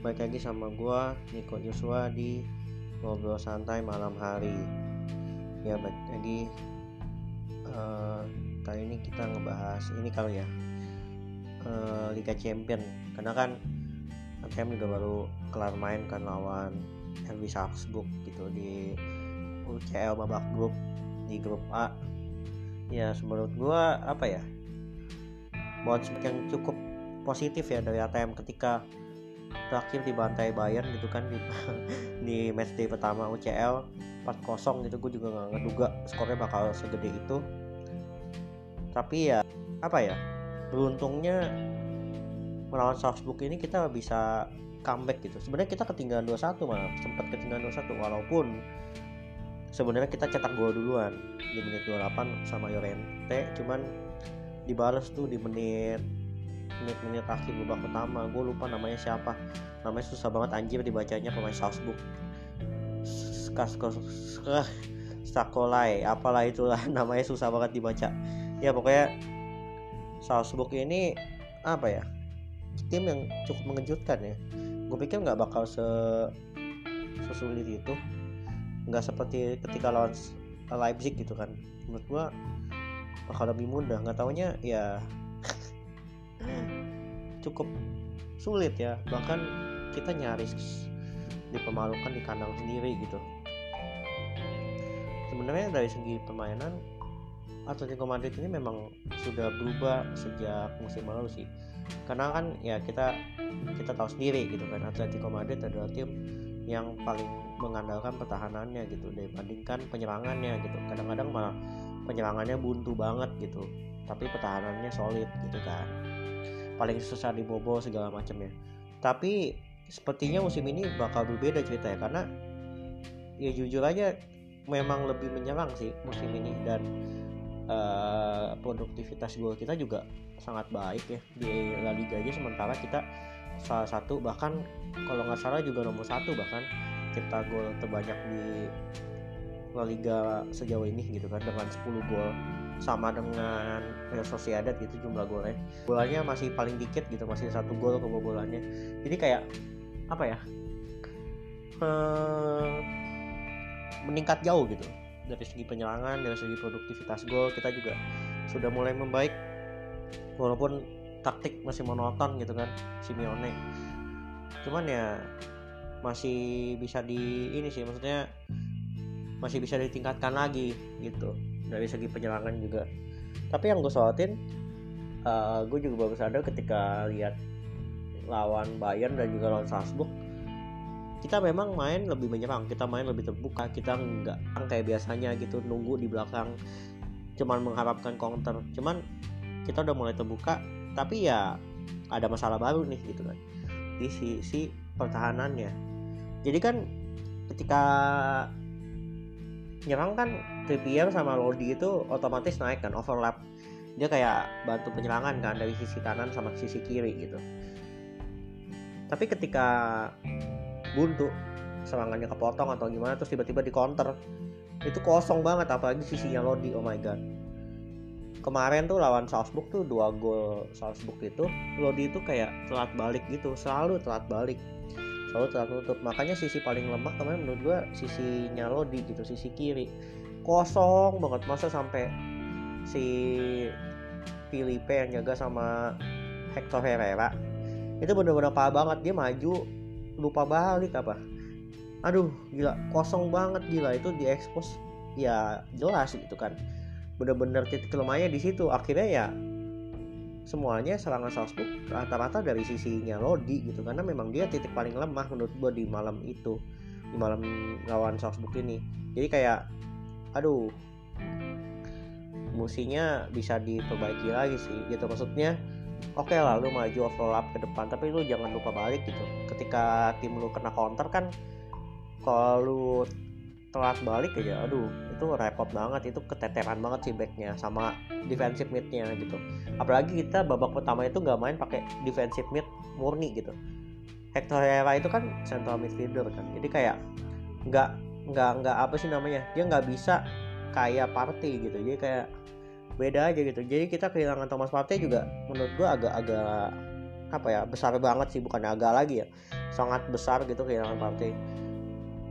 Balik lagi sama gua Niko Joshua di ngobrol santai malam hari. Ya, balik lagi. Uh, kali ini kita ngebahas ini kali ya uh, Liga Champion. Karena kan ATM juga baru kelar main kan lawan RB Salzburg gitu di UCL babak grup di grup A. Ya, menurut gua apa ya? Bounce yang cukup positif ya dari ATM ketika terakhir dibantai Bayern gitu kan di, di match day pertama UCL 4-0 gitu gue juga nggak ngeduga skornya bakal segede itu. Tapi ya apa ya beruntungnya melawan Salzburg ini kita bisa comeback gitu. Sebenarnya kita ketinggalan 2-1 malah sempat ketinggalan 2-1 walaupun sebenarnya kita cetak gol duluan di menit 28 sama Llorente cuman dibalas tuh di menit menit-menit akhir babak pertama. Gue lupa namanya siapa. Namanya susah banget anjir dibacanya pemain Salzburg. Stakolai apalah itulah namanya susah banget dibaca. Ya pokoknya Salzburg ini apa ya tim yang cukup mengejutkan ya. Gue pikir nggak bakal se sesulit itu. Nggak seperti ketika lawan Leipzig gitu kan. Menurut gue bakal lebih mudah. Nggak taunya ya cukup sulit ya. Bahkan kita nyaris dipermalukan di kandang sendiri gitu. Sebenarnya dari segi permainan Atletico Madrid ini memang sudah berubah sejak musim lalu sih. Karena kan ya kita kita tahu sendiri gitu kan Atletico Madrid adalah tim yang paling mengandalkan pertahanannya gitu dibandingkan penyerangannya gitu. Kadang-kadang malah penyerangannya buntu banget gitu tapi pertahanannya solid gitu kan paling susah dibobol segala macam ya. Tapi sepertinya musim ini bakal berbeda cerita ya karena ya jujur aja memang lebih menyerang sih musim ini. Dan uh, produktivitas gol kita juga sangat baik ya di La Liga aja. Sementara kita salah satu bahkan kalau nggak salah juga nomor satu bahkan kita gol terbanyak di La Liga sejauh ini gitu kan dengan 10 gol sama dengan Real Sociedad gitu jumlah golnya. Golnya masih paling dikit gitu masih satu gol kebobolannya. Jadi kayak apa ya hmm, meningkat jauh gitu. Dari segi penyerangan dari segi produktivitas gol kita juga sudah mulai membaik. Walaupun taktik masih monoton gitu kan Simeone. Cuman ya masih bisa di ini sih maksudnya masih bisa ditingkatkan lagi gitu dari segi penyerangan juga. Tapi yang gue sorotin uh, gue juga baru sadar ketika lihat lawan Bayern dan juga lawan Salzburg kita memang main lebih menyerang kita main lebih terbuka kita nggak kayak biasanya gitu nunggu di belakang cuman mengharapkan counter. Cuman kita udah mulai terbuka tapi ya ada masalah baru nih gitu kan di sisi pertahanannya. Jadi kan ketika nyerang kan Trippier sama Lodi itu otomatis naik kan overlap. Dia kayak bantu penyerangan kan dari sisi kanan sama sisi kiri gitu. Tapi ketika buntu serangannya kepotong atau gimana terus tiba-tiba di counter itu kosong banget apalagi sisinya Lodi oh my god. Kemarin tuh lawan Salzburg tuh dua gol Salzburg itu Lodi itu kayak telat balik gitu selalu telat balik selalu telat nutup. Makanya sisi paling lemah kemarin menurut gue sisinya Lodi gitu sisi kiri. Kosong banget. Masa sampai si Filipe yang jaga sama Hector Herrera itu bener-bener parah banget. Dia maju lupa balik apa. Aduh gila. Kosong banget gila. Itu diekspos ya jelas gitu kan. Bener-bener titik lemahnya di situ. Akhirnya ya semuanya serangan Salzburg rata-rata dari sisinya Lodi gitu karena memang dia titik paling lemah menurut gue di malam itu di malam lawan Salzburg ini. Jadi kayak aduh musinya bisa diperbaiki lagi sih gitu. Maksudnya oke okay lah lu maju overlap ke depan tapi lu jangan lupa balik gitu. Ketika tim lu kena counter kan kalau lu telat balik aja aduh itu repot banget itu keteteran banget sih backnya sama defensive midnya gitu. Apalagi kita babak pertama itu nggak main pakai defensive mid murni gitu. Hector Herrera itu kan central midfielder kan jadi kayak nggak nggak nggak apa sih namanya dia nggak bisa kayak party gitu jadi kayak beda aja gitu. Jadi kita kehilangan Thomas Partey juga menurut gua agak-agak apa ya besar banget sih bukan agak lagi ya sangat besar gitu kehilangan Partey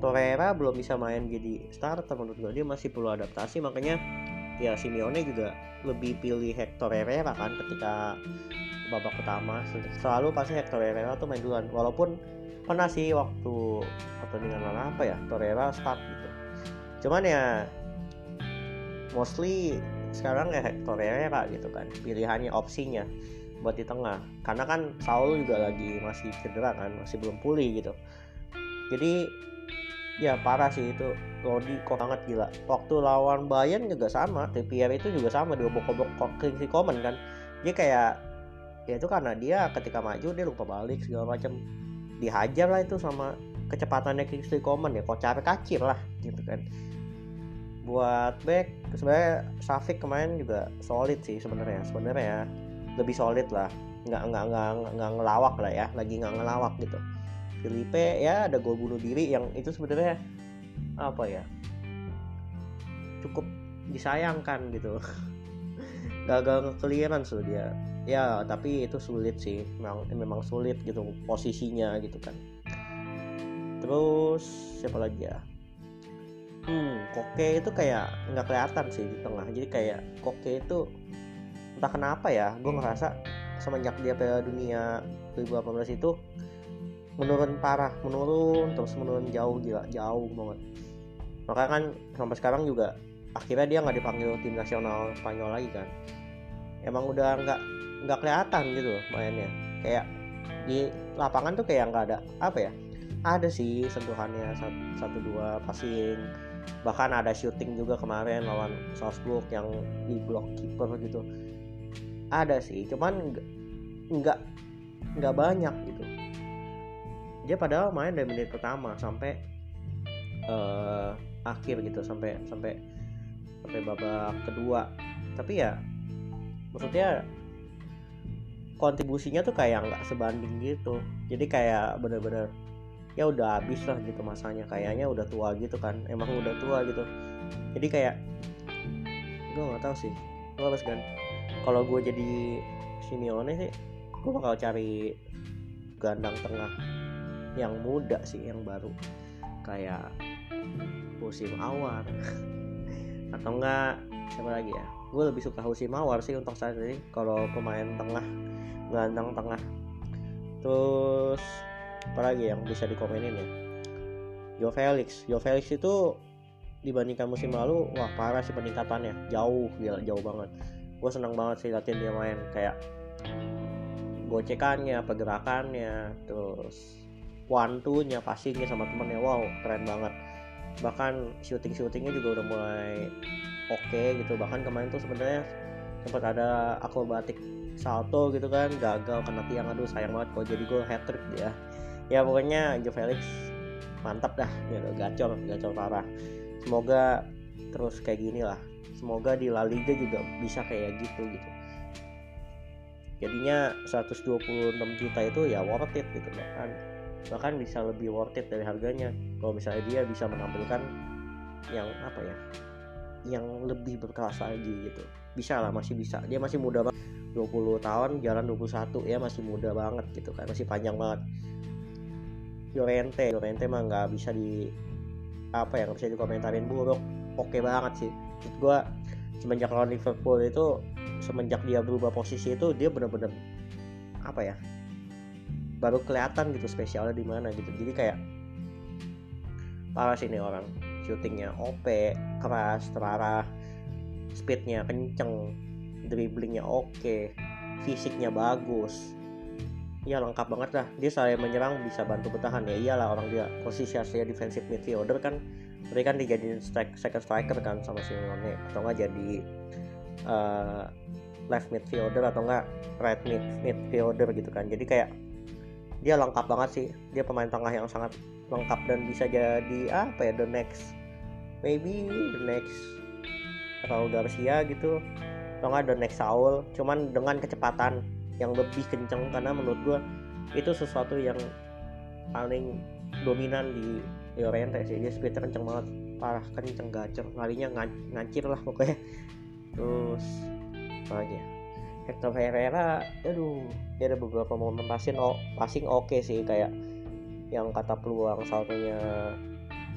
Torreira belum bisa main jadi starter menurut gue dia masih perlu adaptasi makanya ya Simeone juga lebih pilih Hector Herrera kan ketika babak pertama. Selalu pasti Hector Herrera tuh main duluan. Walaupun pernah sih waktu pertandingan mana apa ya Torreira start gitu. Cuman ya mostly sekarang ya Hector Herrera gitu kan. Pilihannya opsinya buat di tengah. Karena kan Saul juga lagi masih cedera kan masih belum pulih gitu. Jadi ya parah sih itu. Lodi kok banget gila. Waktu lawan Bayern juga sama TPR itu juga sama dia obok-obok si Common kan. Dia kayak ya itu karena dia ketika maju dia lupa balik segala macam dihajar lah itu sama kecepatannya Kingsley Common ya kok capek kacir lah gitu kan. Buat back sebenarnya Safik kemarin juga solid sih sebenarnya. Sebenarnya lebih solid lah. Nggak nggak nggak nggak ngelawak lah ya lagi nggak ngelawak gitu Felipe ya ada gol bunuh diri yang itu sebenarnya apa ya cukup disayangkan gitu. Gagal clearance loh dia. Ya tapi itu sulit sih. Memang memang sulit gitu posisinya gitu kan. Terus siapa lagi ya? Hmm koke itu kayak nggak kelihatan sih di tengah. Jadi kayak koke itu entah kenapa ya gue ngerasa semenjak dia Piala Dunia 2018 itu menurun parah menurun terus menurun jauh gila jauh banget. Makanya kan sampai sekarang juga akhirnya dia nggak dipanggil tim nasional Spanyol lagi kan. Emang udah nggak nggak kelihatan gitu mainnya. Kayak di lapangan tuh kayak nggak ada apa ya ada sih sentuhannya satu, satu dua passing. Bahkan ada shooting juga kemarin lawan Salzburg yang di blok keeper gitu. Ada sih cuman nggak nggak banyak gitu dia padahal main dari menit pertama sampai uh, akhir gitu sampai sampai sampai babak kedua. Tapi ya maksudnya kontribusinya tuh kayak nggak sebanding gitu. Jadi kayak bener-bener ya udah habis lah gitu masanya. Kayaknya udah tua gitu kan. Emang udah tua gitu. Jadi kayak gue nggak tahu sih. Gue harus kan kalau gue jadi Simeone sih gue bakal cari gandang tengah yang muda sih yang baru. Kayak musim awar atau enggak siapa lagi ya? Gue lebih suka musim awar sih untuk saat ini kalau pemain tengah gelandang tengah. Terus apa lagi yang bisa dikomenin ya? Jo Felix. Jo Felix itu dibandingkan musim lalu wah parah sih peningkatannya. Jauh gila jauh banget. Gue senang banget sih latihan dia main. Kayak gocekannya pergerakannya terus one two nya passingnya sama temennya. Wow keren banget. Bahkan shooting shootingnya juga udah mulai oke okay, gitu. Bahkan kemarin tuh sebenarnya sempat ada akrobatik salto gitu kan. Gagal kena tiang. Aduh sayang banget kalau jadi gue hat trick dia. Ya pokoknya Jo Felix mantap dah gitu. Gacor gacor parah. Semoga terus kayak gini lah. Semoga di La Liga juga bisa kayak gitu gitu. Jadinya 126 juta itu ya worth it gitu bahkan bahkan bisa lebih worth it dari harganya. Kalau misalnya dia bisa menampilkan yang apa ya yang lebih berkelas lagi gitu. Bisa lah masih bisa. Dia masih muda banget. 20 tahun jalan 21 ya masih muda banget gitu kan. Masih panjang banget. Llorente Llorente mah nggak bisa di apa ya nggak bisa dikomentarin. Buruk oke banget sih. Menurut gue semenjak lawan Liverpool itu semenjak dia berubah posisi itu dia bener-bener apa ya baru kelihatan gitu spesialnya di mana gitu. Jadi kayak parah sih ini orang. Syutingnya OP keras terarah speednya kenceng dribblingnya oke fisiknya bagus. Ya lengkap banget lah dia selain menyerang bisa bantu bertahan. Ya iyalah orang dia posisi aslinya defensive midfielder kan tapi kan dijadiin strike, second striker kan sama Simeone atau enggak jadi uh, left midfielder atau enggak right mid midfielder gitu kan. Jadi kayak dia lengkap banget sih. Dia pemain tengah yang sangat lengkap dan bisa jadi apa ya the next maybe the next Raul Garcia gitu. Atau enggak the next Saul. Cuman dengan kecepatan yang lebih kenceng karena menurut gue itu sesuatu yang paling dominan di Llorente sih. Dia speednya kenceng banget. Parah kenceng gacor. Larinya ngancir lah pokoknya. Terus apa Hector Herrera aduh dia ada beberapa momen passing oh, passing oke okay sih kayak yang kata peluang satunya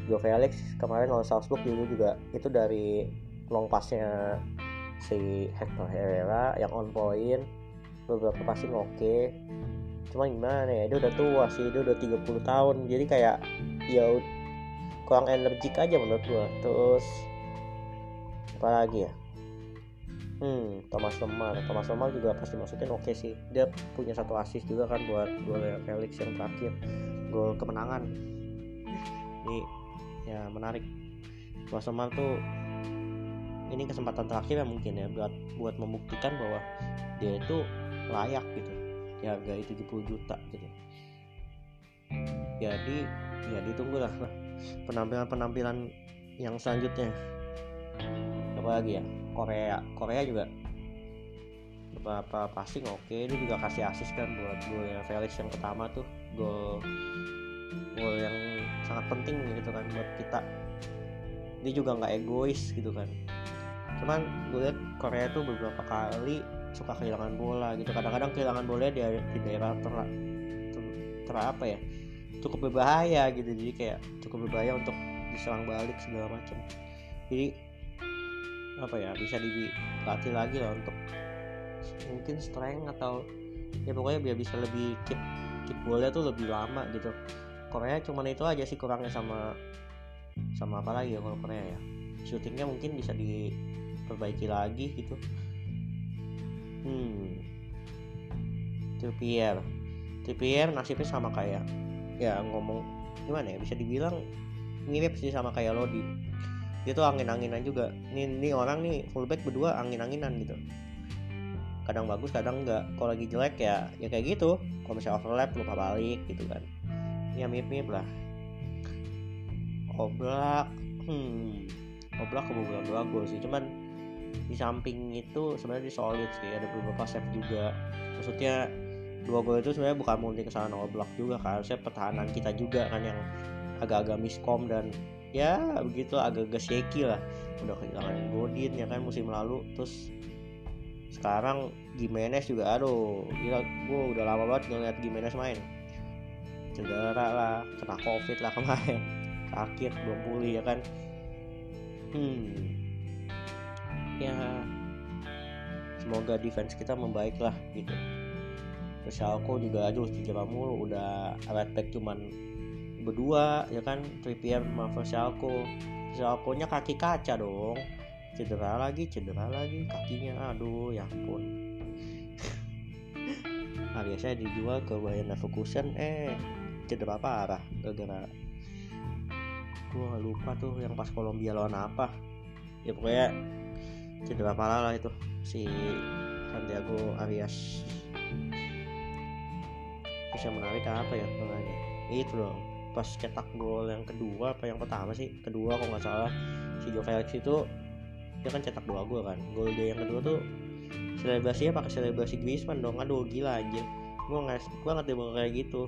Joe Felix kemarin lawan Salzburg dulu juga itu dari long passnya si Hector Herrera yang on point beberapa passing oke okay. cuma gimana ya dia udah tua sih dia udah 30 tahun jadi kayak ya kurang energik aja menurut gua terus apa lagi ya Hmm, Thomas Lemar. Thomas Lemar juga pasti masukin oke okay sih. Dia punya satu assist juga kan buat gol Felix yang terakhir. Gol kemenangan. Ini ya menarik. Thomas Lemar tuh ini kesempatan terakhir ya mungkin ya buat buat membuktikan bahwa dia itu layak gitu. Ya harga itu 70 juta gitu. Jadi ya ditunggu lah penampilan-penampilan yang selanjutnya. Apa lagi ya? Korea Korea juga beberapa passing oke okay. dia juga kasih asis kan buat yang Felix yang pertama tuh gol gol yang sangat penting gitu kan buat kita. Dia juga nggak egois gitu kan. Cuman gue lihat Korea tuh beberapa kali suka kehilangan bola gitu. Kadang-kadang kehilangan bola di, di daerah ter, ter, ter apa ya cukup berbahaya gitu. Jadi kayak cukup berbahaya untuk diserang balik segala macam. Jadi apa ya bisa dilatih lagi lah untuk mungkin strength atau ya pokoknya biar bisa lebih keep keep bolanya tuh lebih lama gitu. Korea cuman itu aja sih kurangnya sama sama apa lagi ya kalau Korea ya. Shootingnya mungkin bisa diperbaiki lagi gitu. Hmm. Trippier. Trippier nasibnya sama kayak ya ngomong gimana ya bisa dibilang mirip sih sama kayak Lodi dia tuh angin-anginan juga. Ini, ini orang nih fullback berdua angin-anginan gitu. Kadang bagus kadang enggak. Kalau lagi jelek ya ya kayak gitu. Kalau misalnya overlap lupa balik gitu kan. Ya mirip-mirip lah. Oblak hmm. Oblak kebobolan dua gol sih. Cuman di samping itu sebenarnya di solid sih. Ada beberapa save juga. Maksudnya dua gol itu sebenarnya bukan murni kesalahan oblak juga kan. Saya pertahanan kita juga kan yang agak-agak miskom dan ya begitu agak-agak shaky lah. Udah kehilangan Godin ya kan musim lalu. Terus sekarang Gimenez juga aduh gila gue udah lama banget ngeliat Gimenez main. Cedera lah kena covid lah kemarin. Sakit belum pulih ya kan. Hmm. Ya semoga defense kita membaik lah gitu. Terus Schalke juga aduh cedera mulu. Udah right back cuman berdua ya kan? Trippier sama Versalco. Versalco nya kaki kaca dong. Cedera lagi cedera lagi kakinya. Aduh ya ampun. Nah biasanya dijual ke Bayern Leverkusen. Eh cedera parah gara-gara gue lupa tuh yang pas Kolombia lawan apa. Ya pokoknya cedera parah lah itu si Santiago Arias. Bisa menarik apa ya itu dong pas cetak gol yang kedua apa yang pertama sih? Kedua kalau nggak salah. Si Joe Felix itu dia kan cetak dua gol kan. Gol dia yang kedua tuh selebrasinya pakai selebrasi Griezmann dong. Aduh gila aja gue nggak gue ngerti banget kayak gitu.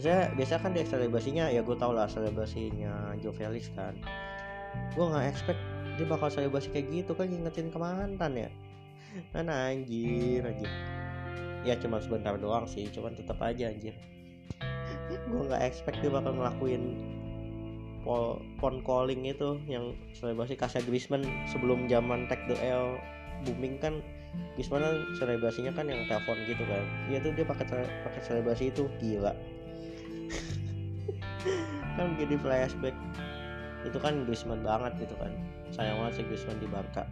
Saya biasa kan dia selebrasinya ya gue tau lah selebrasinya Joe Felix kan. Gue nggak expect dia bakal selebrasi kayak gitu kan ngingetin ke mantan ya. Kan anjir anjir. Ya cuma sebentar doang sih cuman tetap aja anjir gue nggak expect dia bakal ngelakuin pol phone calling itu yang selebrasi kasih Griezmann sebelum zaman tag the L booming kan Griezmann kan selebrasinya kan yang telepon gitu kan. Iya tuh dia pakai pakai selebrasi itu gila. Kan jadi flashback. Itu kan Griezmann banget gitu kan. Sayang banget si Griezmann di Barca.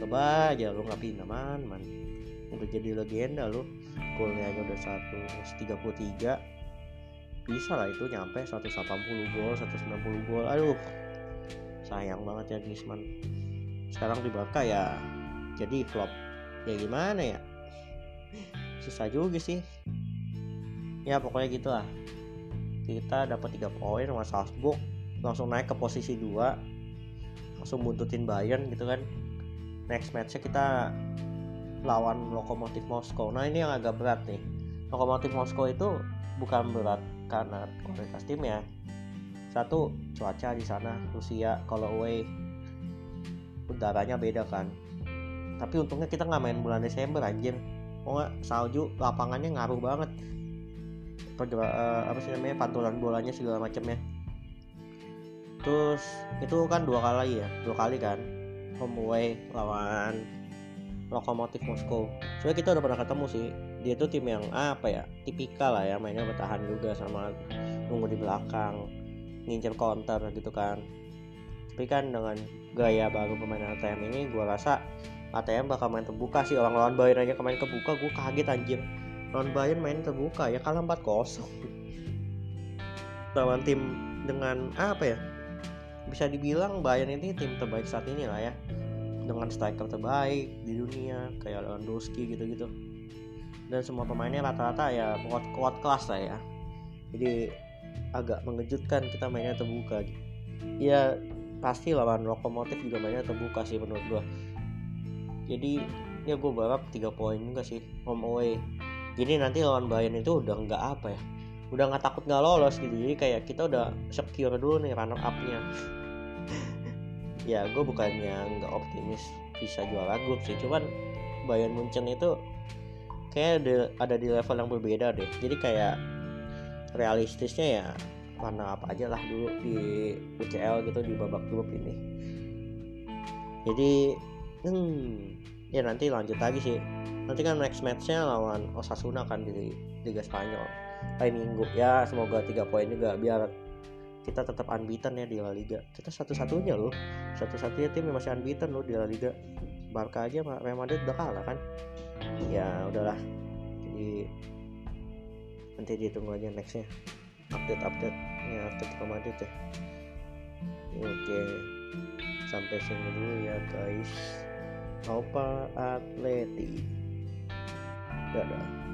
Coba aja lu nggak pindah man man. Udah jadi legenda lu. Golnya aja udah 133 bisa lah itu nyampe 180 gol 190 gol. Aduh sayang banget ya Griezmann. Sekarang di Barca ya jadi flop. Ya gimana ya? Susah juga sih. Ya pokoknya gitulah. Kita dapat 3 poin sama Salzburg langsung naik ke posisi 2 langsung buntutin Bayern gitu kan. Next matchnya kita lawan Lokomotif Moskow. Nah ini yang agak berat nih. Lokomotif Moskow itu bukan berat karena kualitas timnya satu cuaca di sana Rusia kalau away udaranya beda kan. Tapi untungnya kita nggak main bulan Desember anjir. Oh nggak salju lapangannya ngaruh banget. Pergera, uh, apa sih namanya pantulan bolanya segala macamnya. Terus itu kan dua kali ya dua kali kan. Home away lawan Lokomotif Moskow. Soalnya kita udah pernah ketemu sih dia tuh tim yang apa ya tipikal lah ya mainnya bertahan juga sama nunggu di belakang ngincer counter gitu kan. Tapi kan dengan gaya baru pemain ATM ini gue rasa ATM bakal main terbuka sih. Orang lawan Bayern aja kemarin kebuka gue kaget anjir. Lawan Bayern main terbuka ya kalah 4-0 lawan tim dengan apa ya bisa dibilang Bayern ini tim terbaik saat ini lah ya. Dengan striker terbaik di dunia kayak Lewandowski gitu-gitu dan semua pemainnya rata-rata ya kuat kuat kelas lah ya. Jadi agak mengejutkan kita mainnya terbuka. Ya pasti lawan lokomotif juga mainnya terbuka sih menurut gua. Jadi ya gue berharap tiga poin juga sih home away. Jadi nanti lawan Bayern itu udah nggak apa ya udah nggak takut nggak lolos gitu. Jadi kayak kita udah secure dulu nih runner upnya. Ya gue bukannya nggak optimis bisa juara grup sih. Cuman Bayern Munchen itu kayak ada, ada di level yang berbeda deh. Jadi kayak realistisnya ya mana apa aja lah dulu di UCL gitu di babak grup ini. Jadi hmm, ya nanti lanjut lagi sih. Nanti kan next matchnya lawan Osasuna kan di Liga Spanyol. Hari Minggu. Ya semoga tiga poin juga biar kita tetap unbeaten ya di La Liga. Kita satu-satunya loh. Satu-satunya tim yang masih unbeaten loh di La Liga. Barca aja Real Madrid udah kalah kan ya udahlah. Jadi nanti ditunggu aja nextnya. Update update ya update Real Madrid ya. Oke. Sampai sini dulu ya guys. Opa Atleti. Dadah